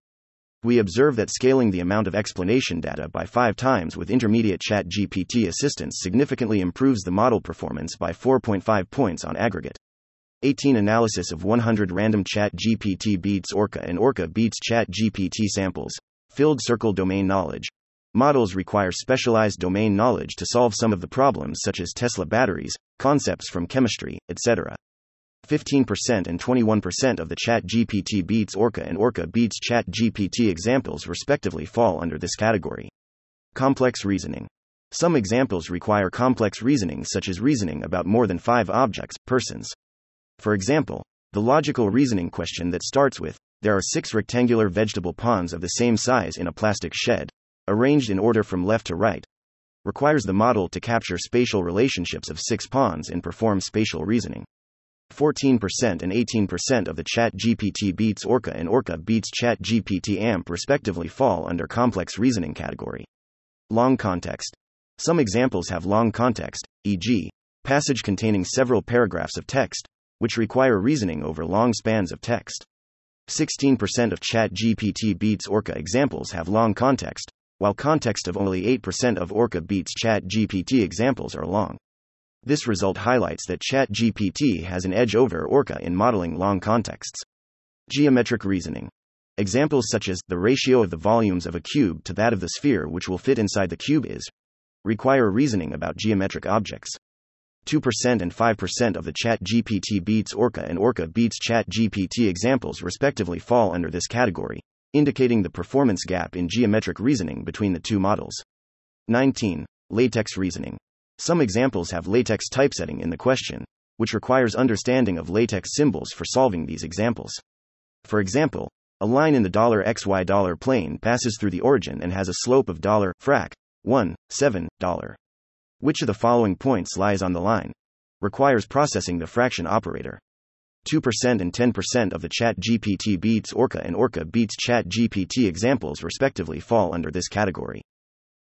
We observe that scaling the amount of explanation data by five times with intermediate ChatGPT assistance significantly improves the model performance by 4.5 points on aggregate. 18 Analysis of 100 random Chat GPT beats Orca and Orca beats Chat GPT samples. Filled circle domain knowledge. Models require specialized domain knowledge to solve some of the problems, such as Tesla batteries, concepts from chemistry, etc. 15% and 21% of the Chat GPT beats Orca and Orca beats Chat GPT examples respectively fall under this category. Complex reasoning. Some examples require complex reasoning, such as reasoning about more than five objects, persons, for example, the logical reasoning question that starts with, there are six rectangular vegetable ponds of the same size in a plastic shed, arranged in order from left to right, requires the model to capture spatial relationships of six ponds and perform spatial reasoning. 14% and 18% of the Chat GPT beats Orca and Orca beats Chat GPT AMP respectively fall under complex reasoning category. Long context. Some examples have long context, e.g., passage containing several paragraphs of text, which require reasoning over long spans of text. 16% of ChatGPT beats Orca examples have long context, while context of only 8% of Orca beats ChatGPT examples are long. This result highlights that ChatGPT has an edge over Orca in modeling long contexts. Geometric reasoning. Examples such as the ratio of the volumes of a cube to that of the sphere which will fit inside the cube is require reasoning about geometric objects. 2% and 5% of the ChatGPT beats Orca and Orca beats ChatGPT examples respectively fall under this category, indicating the performance gap in geometric reasoning between the two models. 19. LaTeX reasoning. Some examples have LaTeX typesetting in the question, which requires understanding of latex symbols for solving these examples. For example, a line in the $xy dollar plane passes through the origin and has a slope of frac 1 7 dollar. Which of the following points lies on the line? Requires processing the fraction operator. 2% and 10% of the ChatGPT beats Orca and Orca beats ChatGPT examples respectively fall under this category.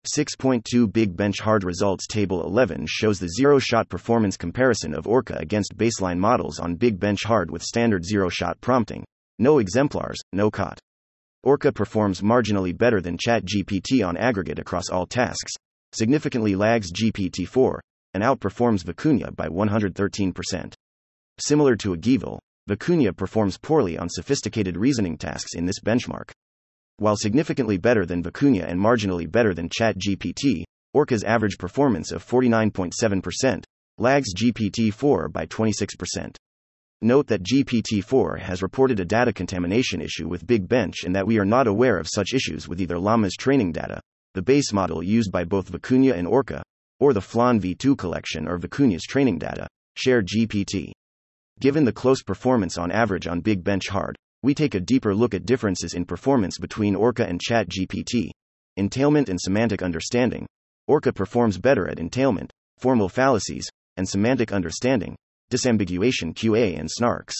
6.2 Big Bench Hard Results Table 11 shows the zero shot performance comparison of Orca against baseline models on Big Bench Hard with standard zero shot prompting. No exemplars, no COT. Orca performs marginally better than ChatGPT on aggregate across all tasks, significantly lags GPT 4, and outperforms Vicuña by 113%. Similar to AGIEval, Vicuña performs poorly on sophisticated reasoning tasks in this benchmark. While significantly better than Vicuña and marginally better than ChatGPT, Orca's average performance of 49.7% lags GPT 4 by 26%. Note that GPT 4 has reported a data contamination issue with Big Bench and that we are not aware of such issues with either Llama's training data, the base model used by both Vicuña and Orca, or the Flan v2 collection or Vicuña's training data, ShareGPT. Given the close performance on average on Big Bench Hard, we take a deeper look at differences in performance between Orca and ChatGPT. Entailment and semantic understanding. Orca performs better at entailment, formal fallacies, and semantic understanding, disambiguation QA and snarks.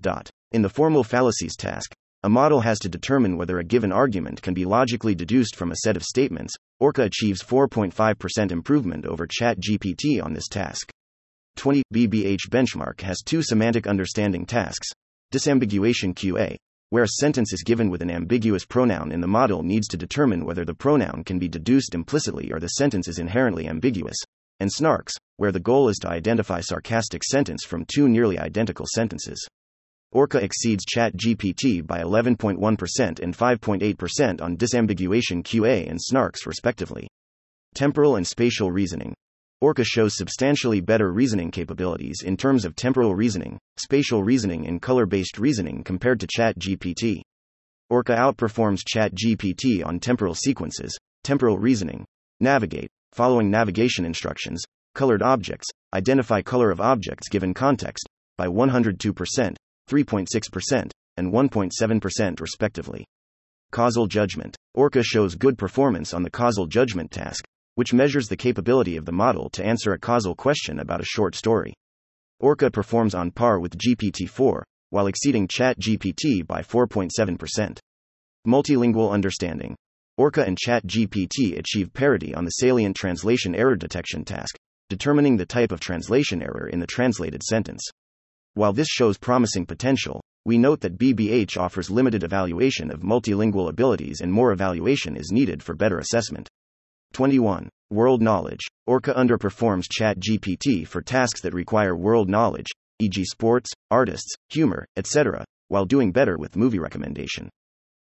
Dot. In the formal fallacies task, a model has to determine whether a given argument can be logically deduced from a set of statements. Orca achieves 4.5% improvement over ChatGPT on this task. 20 BBH benchmark has two semantic understanding tasks. Disambiguation QA, where a sentence is given with an ambiguous pronoun and the model needs to determine whether the pronoun can be deduced implicitly or the sentence is inherently ambiguous. And snarks, where the goal is to identify sarcastic sentence from two nearly identical sentences. Orca exceeds ChatGPT by 11.1% and 5.8% on disambiguation QA and snarks, respectively. Temporal and spatial reasoning. Orca shows substantially better reasoning capabilities in terms of temporal reasoning, spatial reasoning, and color based reasoning compared to ChatGPT. Orca outperforms ChatGPT on temporal sequences, temporal reasoning, navigate, following navigation instructions, colored objects, identify color of objects given context, by 102%, 3.6%, and 1.7% respectively. Causal judgment. Orca shows good performance on the causal judgment task, which measures the capability of the model to answer a causal question about a short story. Orca performs on par with GPT 4, while exceeding ChatGPT by 4.7%. Multilingual understanding. Orca and ChatGPT achieve parity on the salient translation error detection task, determining the type of translation error in the translated sentence. While this shows promising potential, we note that BBH offers limited evaluation of multilingual abilities and more evaluation is needed for better assessment. 21. World knowledge. Orca underperforms ChatGPT for tasks that require world knowledge, e.g., sports, artists, humor, etc., while doing better with movie recommendation.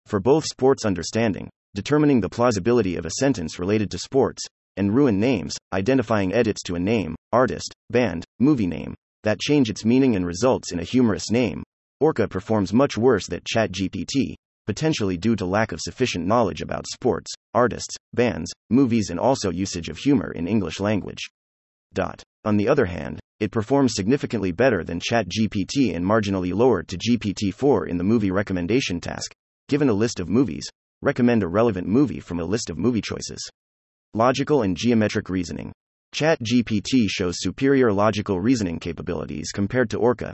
For both sports understanding, determining the plausibility of a sentence related to sports, and ruin names, identifying edits to a name, artist, band, movie name, that change its meaning and results in a humorous name, Orca performs much worse than ChatGPT, potentially due to lack of sufficient knowledge about sports, artists, bands, movies, and also usage of humor in English language. Dot. On the other hand, it performs significantly better than ChatGPT and marginally lower to GPT 4 in the movie recommendation task. Given a list of movies, recommend a relevant movie from a list of movie choices. Logical and geometric reasoning. ChatGPT shows superior logical reasoning capabilities compared to Orca.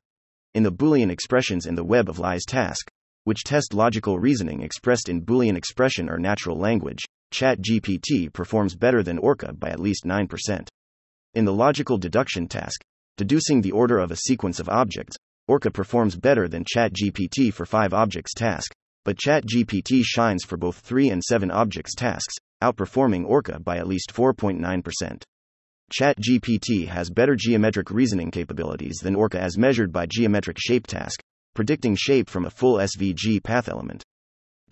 In the Boolean expressions in the Web of Lies task, which test logical reasoning expressed in Boolean expression or natural language, ChatGPT performs better than Orca by at least 9%. In the logical deduction task, deducing the order of a sequence of objects, Orca performs better than ChatGPT for 5 objects task, but ChatGPT shines for both 3 and 7 objects tasks, outperforming Orca by at least 4.9%. ChatGPT has better geometric reasoning capabilities than Orca as measured by geometric shape task, predicting shape from a full SVG path element.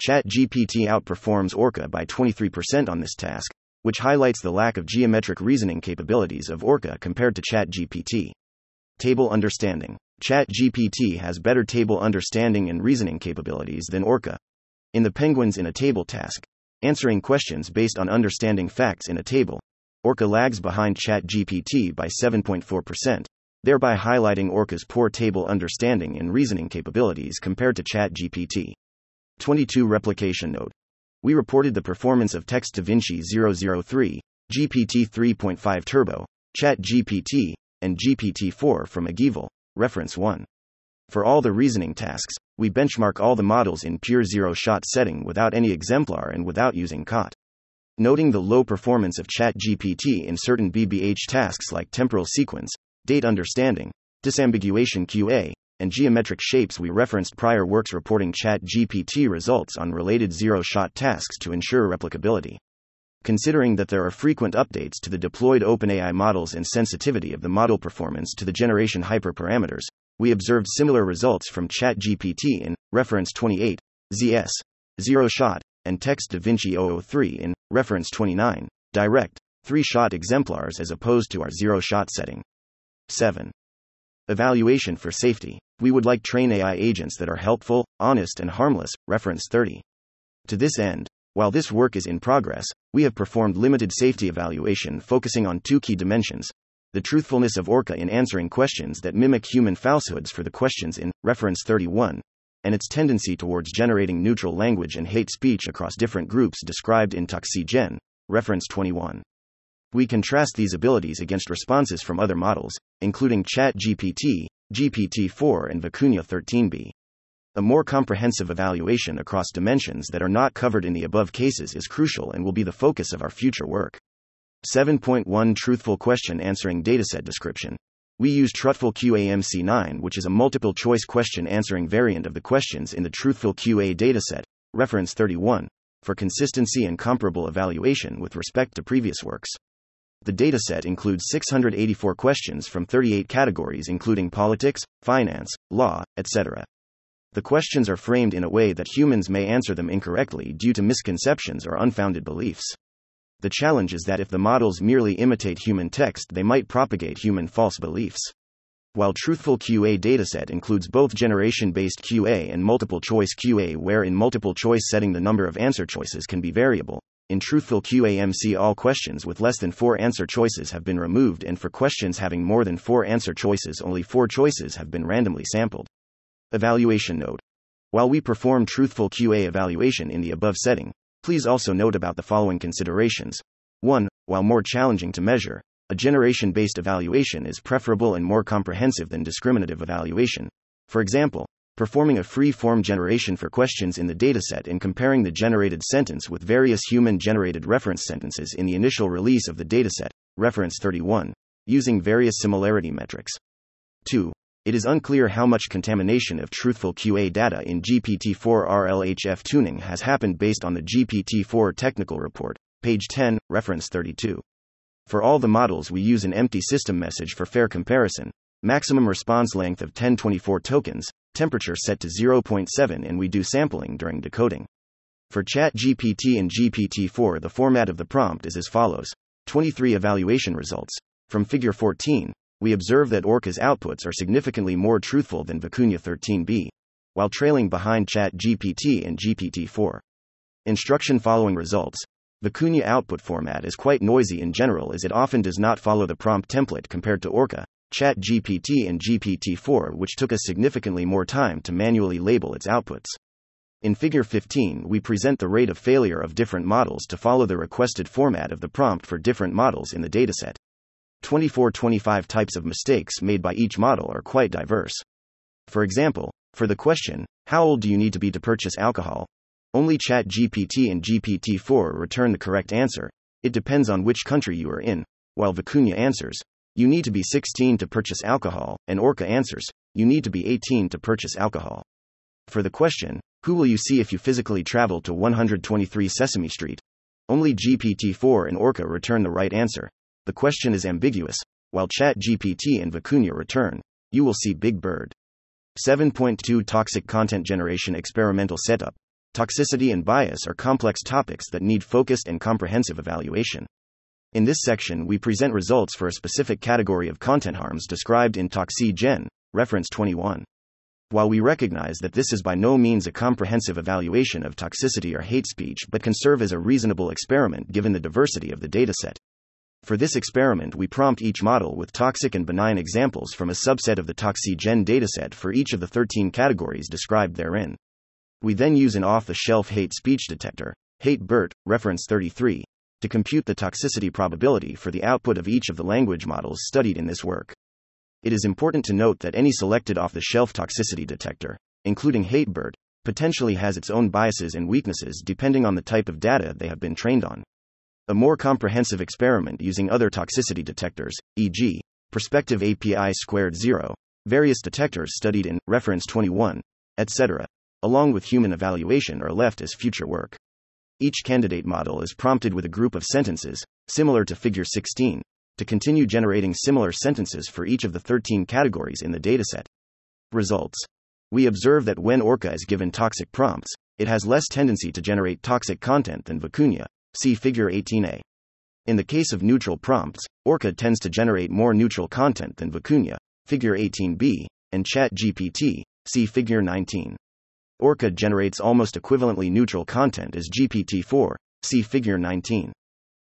ChatGPT outperforms Orca by 23% on this task, which highlights the lack of geometric reasoning capabilities of Orca compared to ChatGPT. Table understanding. ChatGPT has better table understanding and reasoning capabilities than Orca. In the Penguins in a Table task, answering questions based on understanding facts in a table, Orca lags behind ChatGPT by 7.4%, thereby highlighting Orca's poor table understanding and reasoning capabilities compared to ChatGPT. 22 Replication Note. We reported the performance of Text DaVinci 003, GPT 3.5 Turbo, ChatGPT, and GPT-4 from AGIEval, reference 1. For all the reasoning tasks, we benchmark all the models in pure zero-shot setting without any exemplar and without using COT. Noting the low performance of ChatGPT in certain BBH tasks like temporal sequence, date understanding, disambiguation QA, and geometric shapes, we referenced prior works reporting ChatGPT results on related zero shot tasks to ensure replicability. Considering that there are frequent updates to the deployed OpenAI models and sensitivity of the model performance to the generation hyperparameters, we observed similar results from ChatGPT in reference 28, ZS, zero shot, and Text DaVinci 003 in reference 29, direct, three shot exemplars as opposed to our zero shot setting. 7. Evaluation for safety. We would like train AI agents that are helpful, honest, and harmless. Reference 30. To this end, while this work is in progress, we have performed limited safety evaluation focusing on two key dimensions the truthfulness of Orca in answering questions that mimic human falsehoods for the questions in reference 31, and its tendency towards generating neutral language and hate speech across different groups described in ToxiGen, reference 21. We contrast these abilities against responses from other models, including ChatGPT, GPT-4 and Vicuña 13b. A more comprehensive evaluation across dimensions that are not covered in the above cases is crucial and will be the focus of our future work. 7.1 Truthful Question Answering Dataset Description. We use Truthful QA-MC9, which is a multiple choice question answering variant of the questions in the Truthful QA dataset, reference 31, for consistency and comparable evaluation with respect to previous works. The dataset includes 684 questions from 38 categories, including politics, finance, law, etc. The questions are framed in a way that humans may answer them incorrectly due to misconceptions or unfounded beliefs. The challenge is that if the models merely imitate human text, they might propagate human false beliefs. While Truthful QA dataset includes both generation based QA and multiple choice QA, where in multiple choice setting the number of answer choices can be variable, in truthful QAMC, all questions with less than four answer choices have been removed, and for questions having more than four answer choices, only four choices have been randomly sampled. Evaluation Note While we perform truthful QA evaluation in the above setting, please also note about the following considerations. 1. While more challenging to measure, a generation based evaluation is preferable and more comprehensive than discriminative evaluation. For example, performing a free form generation for questions in the dataset and comparing the generated sentence with various human generated reference sentences in the initial release of the dataset, reference 31, using various similarity metrics. 2. It is unclear how much contamination of truthful QA data in GPT 4 RLHF tuning has happened based on the GPT 4 technical report, page 10, reference 32. For all the models, we use an empty system message for fair comparison, maximum response length of 1024 tokens, temperature set to 0.7 and we do sampling during decoding. For ChatGPT and GPT-4 the format of the prompt is as follows. 23 evaluation results. From figure 14, we observe that Orca's outputs are significantly more truthful than Vicuña 13b, while trailing behind ChatGPT and GPT-4. Instruction following results. Vicuña output format is quite noisy in general as it often does not follow the prompt template compared to Orca, ChatGPT and GPT-4 which took us significantly more time to manually label its outputs. In Figure 15, we present the rate of failure of different models to follow the requested format of the prompt for different models in the dataset. 24-25 types of mistakes made by each model are quite diverse. For example, for the question, how old do you need to be to purchase alcohol? Only ChatGPT and GPT-4 return the correct answer. It depends on which country you are in, while Vicuña answers, you need to be 16 to purchase alcohol, and Orca answers, You need to be 18 to purchase alcohol. For the question, Who will you see if you physically travel to 123 Sesame Street? Only GPT 4 and Orca return the right answer. The question is ambiguous, while ChatGPT and Vicuña return, You will see Big Bird. 7.2 Toxic Content Generation Experimental Setup. Toxicity and bias are complex topics that need focused and comprehensive evaluation. In this section, we present results for a specific category of content harms described in ToxiGen, reference 21. While we recognize that this is by no means a comprehensive evaluation of toxicity or hate speech but can serve as a reasonable experiment given the diversity of the dataset. For this experiment, we prompt each model with toxic and benign examples from a subset of the ToxiGen dataset for each of the 13 categories described therein. We then use an off the shelf hate speech detector, HateBERT, reference 33, to compute the toxicity probability for the output of each of the language models studied in this work. It is important to note that any selected off the shelf toxicity detector, including HateBERT, potentially has its own biases and weaknesses depending on the type of data they have been trained on. A more comprehensive experiment using other toxicity detectors, e.g., Perspective API squared 0, various detectors studied in reference 21, etc., along with human evaluation are left as future work. Each candidate model is prompted with a group of sentences, similar to Figure 16, to continue generating similar sentences for each of the 13 categories in the dataset. Results We observe that when Orca is given toxic prompts, it has less tendency to generate toxic content than Vicuña, See Figure 18a. In the case of neutral prompts, Orca tends to generate more neutral content than Vicuña, Figure 18b, and ChatGPT, see Figure 19. Orca generates almost equivalently neutral content as GPT-4, see Figure 19.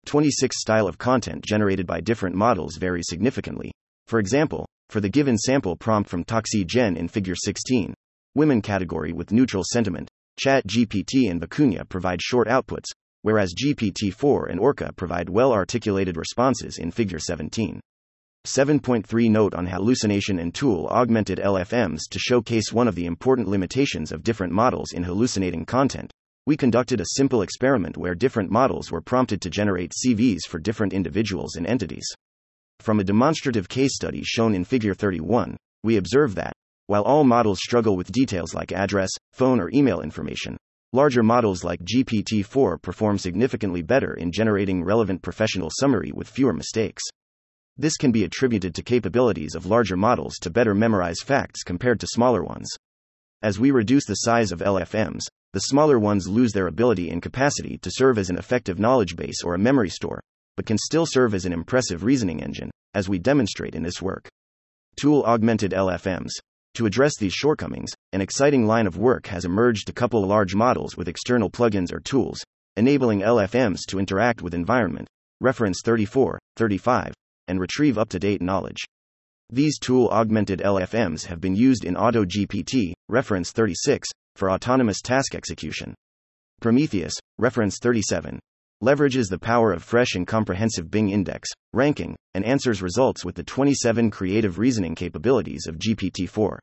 26 style of content generated by different models vary significantly. For example, for the given sample prompt from ToxiGen in Figure 16, women category with neutral sentiment, ChatGPT and Vicuña provide short outputs, whereas GPT-4 and Orca provide well-articulated responses in Figure 17. 7.3 Note on hallucination and tool augmented LFMs to showcase one of the important limitations of different models in hallucinating content. We conducted a simple experiment where different models were prompted to generate CVs for different individuals and entities. From a demonstrative case study shown in Figure 31, we observe that, while all models struggle with details like address, phone, or email information, Larger models like GPT 4 perform significantly better in generating relevant professional summary with fewer mistakes. This can be attributed to capabilities of larger models to better memorize facts compared to smaller ones. As we reduce the size of LFMs, the smaller ones lose their ability and capacity to serve as an effective knowledge base or a memory store, but can still serve as an impressive reasoning engine, as we demonstrate in this work. Tool augmented LFMs. To address these shortcomings, an exciting line of work has emerged to couple large models with external plugins or tools, enabling LFMs to interact with environment, reference 34, 35, and retrieve up to date knowledge. These tool augmented LFMs have been used in AutoGPT, reference 36, for autonomous task execution. Prometheus, reference 37, leverages the power of fresh and comprehensive Bing index, ranking, and answers results with the 27 creative reasoning capabilities of GPT 4.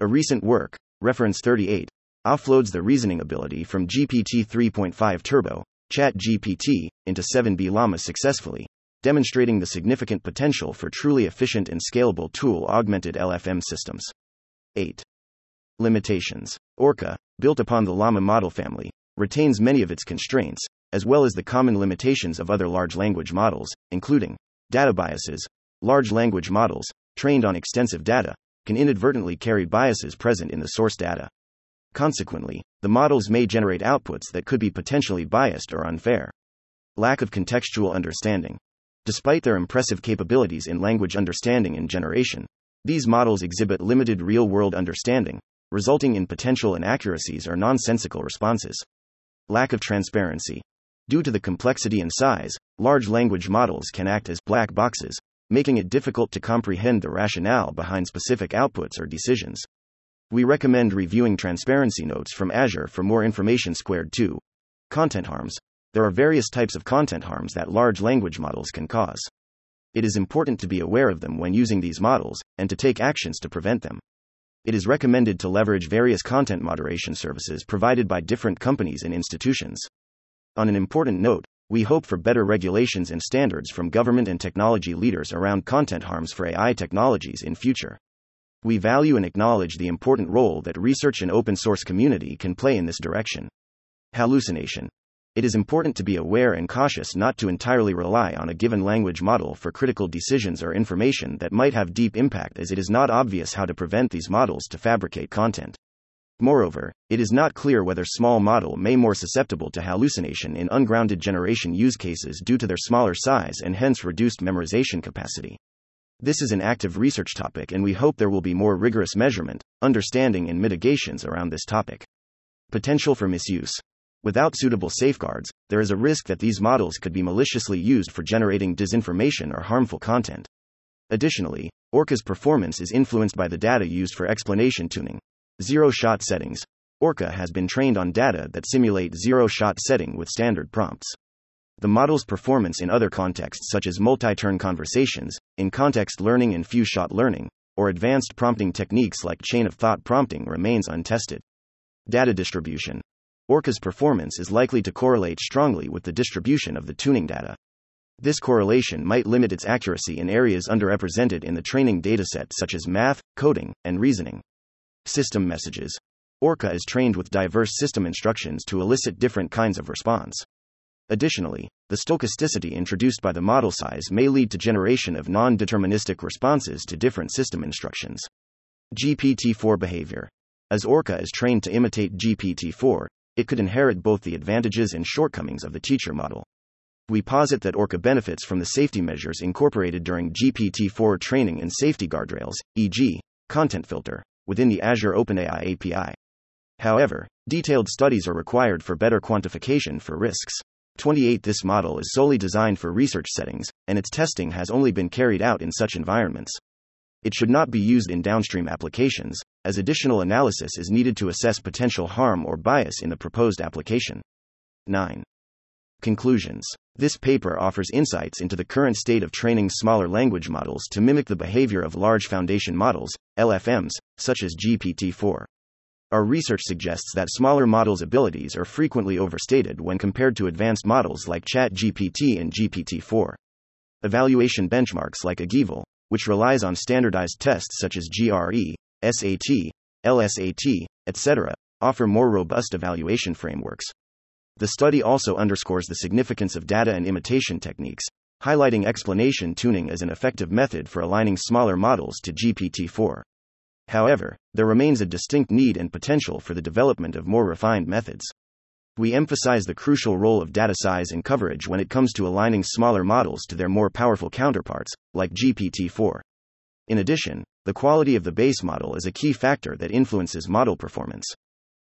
A recent work, reference 38, offloads the reasoning ability from GPT 3.5 Turbo, ChatGPT, into 7B Llama successfully, demonstrating the significant potential for truly efficient and scalable tool augmented LFM systems. 8. Limitations Orca, built upon the Llama model family, retains many of its constraints, as well as the common limitations of other large language models, including data biases. Large language models, trained on extensive data, can inadvertently carry biases present in the source data. Consequently, the models may generate outputs that could be potentially biased or unfair. Lack of contextual understanding. Despite their impressive capabilities in language understanding and generation, these models exhibit limited real world understanding, resulting in potential inaccuracies or nonsensical responses. Lack of transparency. Due to the complexity and size, large language models can act as black boxes, making it difficult to comprehend the rationale behind specific outputs or decisions. We recommend reviewing transparency notes from Azure for more information. Squared 2. Content harms. There are various types of content harms that large language models can cause. It is important to be aware of them when using these models, and to take actions to prevent them. It is recommended to leverage various content moderation services provided by different companies and institutions. On an important note, we hope for better regulations and standards from government and technology leaders around content harms for AI technologies in future. We value and acknowledge the important role that research and open source community can play in this direction. Hallucination. It is important to be aware and cautious not to entirely rely on a given language model for critical decisions or information that might have deep impact as it is not obvious how to prevent these models to fabricate content. Moreover, it is not clear whether small model may more susceptible to hallucination in ungrounded generation use cases due to their smaller size and hence reduced memorization capacity. This is an active research topic and we hope there will be more rigorous measurement, understanding and mitigations around this topic. Potential for misuse. Without suitable safeguards, there is a risk that these models could be maliciously used for generating disinformation or harmful content. Additionally, Orca's performance is influenced by the data used for explanation tuning. Zero shot settings. Orca has been trained on data that simulate zero shot setting with standard prompts. The model's performance in other contexts, such as multi turn conversations, in context learning and few shot learning, or advanced prompting techniques like chain of thought prompting, remains untested. Data distribution. Orca's performance is likely to correlate strongly with the distribution of the tuning data. This correlation might limit its accuracy in areas underrepresented in the training dataset, such as math, coding, and reasoning. System messages. Orca is trained with diverse system instructions to elicit different kinds of response. Additionally, the stochasticity introduced by the model size may lead to generation of non deterministic responses to different system instructions. GPT 4 behavior. As Orca is trained to imitate GPT 4, it could inherit both the advantages and shortcomings of the teacher model. We posit that Orca benefits from the safety measures incorporated during GPT 4 training and safety guardrails, e.g., content filter, within the Azure OpenAI API. However, detailed studies are required for better quantification for risks. 28 This model is solely designed for research settings, and its testing has only been carried out in such environments. It should not be used in downstream applications, as additional analysis is needed to assess potential harm or bias in the proposed application. 9. Conclusions This paper offers insights into the current state of training smaller language models to mimic the behavior of large foundation models, LFMs, such as GPT 4. Our research suggests that smaller models' abilities are frequently overstated when compared to advanced models like ChatGPT and GPT 4. Evaluation benchmarks like AGIEval, which relies on standardized tests such as GRE, SAT, LSAT, etc., offer more robust evaluation frameworks. The study also underscores the significance of data and imitation techniques, highlighting explanation tuning as an effective method for aligning smaller models to GPT 4. However, there remains a distinct need and potential for the development of more refined methods. We emphasize the crucial role of data size and coverage when it comes to aligning smaller models to their more powerful counterparts, like GPT 4. In addition, the quality of the base model is a key factor that influences model performance.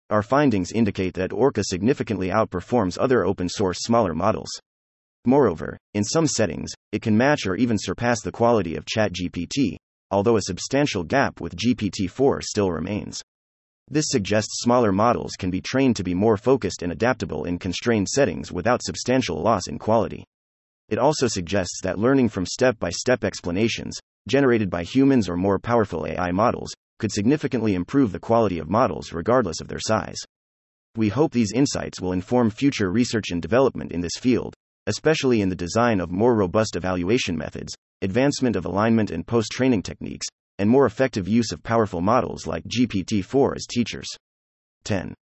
Our findings indicate that Orca significantly outperforms other open source smaller models. Moreover, in some settings, it can match or even surpass the quality of ChatGPT, although a substantial gap with GPT 4 still remains. This suggests smaller models can be trained to be more focused and adaptable in constrained settings without substantial loss in quality. It also suggests that learning from step by step explanations, generated by humans or more powerful AI models, could significantly improve the quality of models regardless of their size. We hope these insights will inform future research and development in this field, especially in the design of more robust evaluation methods, advancement of alignment and post training techniques, and more effective use of powerful models like GPT 4 as teachers. 10.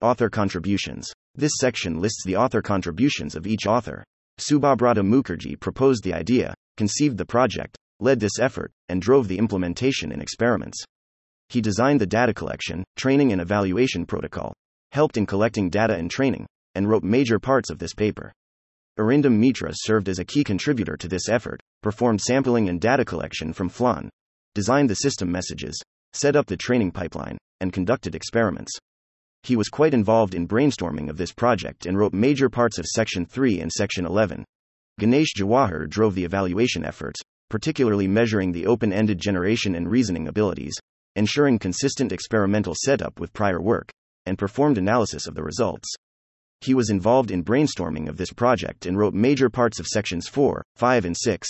Author contributions. This section lists the author contributions of each author. Subhabrata Mukherjee proposed the idea, conceived the project, led this effort, and drove the implementation in experiments. He designed the data collection, training, and evaluation protocol, helped in collecting data and training, and wrote major parts of this paper. Arindam Mitra served as a key contributor to this effort, performed sampling and data collection from Flan, designed the system messages, set up the training pipeline, and conducted experiments. He was quite involved in brainstorming of this project and wrote major parts of Section 3 and Section 11. Ganesh Jawahar drove the evaluation efforts, particularly measuring the open ended generation and reasoning abilities, ensuring consistent experimental setup with prior work, and performed analysis of the results. He was involved in brainstorming of this project and wrote major parts of sections 4, 5, and 6.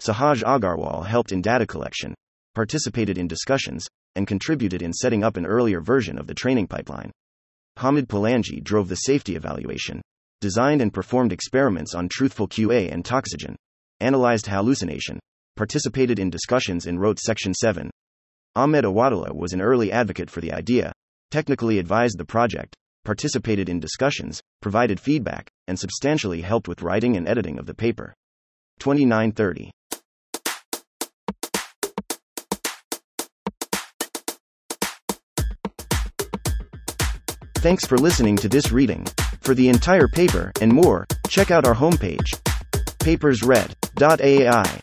Sahaj Agarwal helped in data collection, participated in discussions, and contributed in setting up an earlier version of the training pipeline. Hamid Palangi drove the safety evaluation, designed and performed experiments on truthful QA and ToxiGen, analyzed hallucination, participated in discussions and wrote Section 7. Ahmed Awadallah was an early advocate for the idea, technically advised the project, participated in discussions, provided feedback, and substantially helped with writing and editing of the paper. 2930. Thanks for listening to this reading. For the entire paper and more, check out our homepage, papersread.ai.